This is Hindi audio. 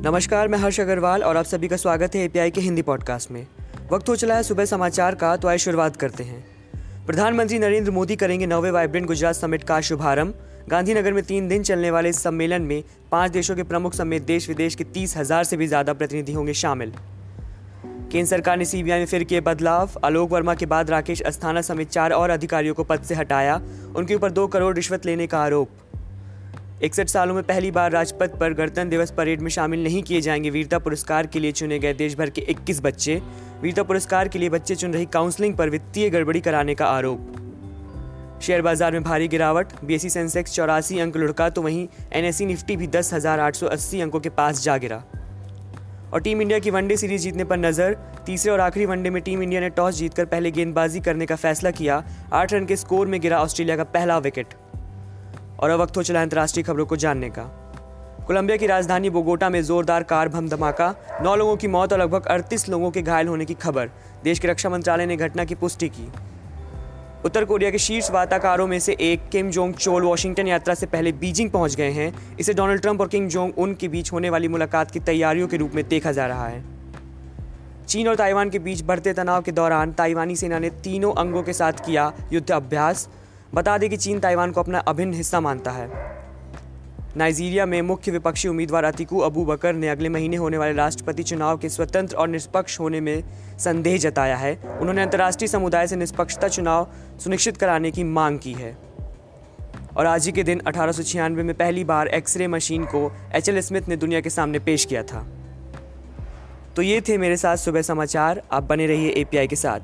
नमस्कार, मैं हर्ष अग्रवाल और आप सभी का स्वागत है एपीआई के हिंदी पॉडकास्ट में। वक्त हो चला है सुबह समाचार का तो आइए शुरुआत करते हैं। प्रधानमंत्री नरेंद्र मोदी करेंगे नवे वाइब्रेंट गुजरात समिट का शुभारंभ। गांधीनगर में तीन दिन चलने वाले इस सम्मेलन में पाँच देशों के प्रमुख समेत देश विदेश के तीस हज़ार से भी ज़्यादा प्रतिनिधि होंगे शामिल। केंद्र सरकार ने सीबीआई में फिर किए बदलाव। आलोक वर्मा के बाद राकेश अस्थाना समेत चार और अधिकारियों को पद से हटाया। उनके ऊपर दो करोड़ रिश्वत लेने का आरोप। इकसठ सालों में पहली बार राजपथ पर गणतंत्र दिवस परेड में शामिल नहीं किए जाएँगे। वीरता पुरस्कार के लिए चुने गए देश भर के 21 बच्चे। वीरता पुरस्कार के लिए बच्चे चुन रही काउंसलिंग पर वित्तीय गड़बड़ी कराने का आरोप। शेयर बाज़ार में भारी गिरावट। बीएससी सेंसेक्स चौरासी अंक लुढ़का तो वहीं एनएससी निफ्टी भी दस हज़ार आठ सौ अस्सी अंकों के पास जा गिरा। और टीम इंडिया की वनडे सीरीज़ जीतने पर नज़र। तीसरे और आखिरी वनडे में टीम इंडिया ने टॉस जीतकर पहले गेंदबाजी करने का फैसला किया। आठ रन के स्कोर में गिरा ऑस्ट्रेलिया का पहला विकेट। और अब वक्त हो चला अंतर्राष्ट्रीय खबरों को जानने का। कोलंबिया की राजधानी बोगोटा में जोरदार कार भम धमाका नौ लोगों की मौत और लगभग अड़तीस लोगों के घायल होने की खबर, देश के रक्षा मंत्रालय ने घटना की पुष्टि की। उत्तर कोरिया के शीर्ष वार्ताकारों में से एक किम जोंग चोल वॉशिंगटन यात्रा से पहले बीजिंग पहुँच गए हैं। इसे डोनाल्ड ट्रंप और किम जोंग उन के बीच होने वाली मुलाकात की तैयारियों के रूप में देखा जा रहा है। चीन और ताइवान के बीच बढ़ते तनाव के दौरान ताइवानी सेना ने तीनों अंगों के साथ किया युद्ध अभ्यास बता दें कि चीन ताइवान को अपना अभिन्न हिस्सा मानता है। नाइजीरिया में मुख्य विपक्षी उम्मीदवार अतिकू अबू बकर ने अगले महीने होने वाले राष्ट्रपति चुनाव के स्वतंत्र और निष्पक्ष होने में संदेह जताया है। उन्होंने अंतर्राष्ट्रीय समुदाय से निष्पक्षता चुनाव सुनिश्चित कराने की मांग की है। और आज ही के दिन अठारह सौ छियानवे में पहली बार एक्सरे मशीन को एच एल स्मिथ ने दुनिया के सामने पेश किया था। तो ये थे मेरे साथ सुबह समाचार, आप बने रहिए एपीआई के साथ।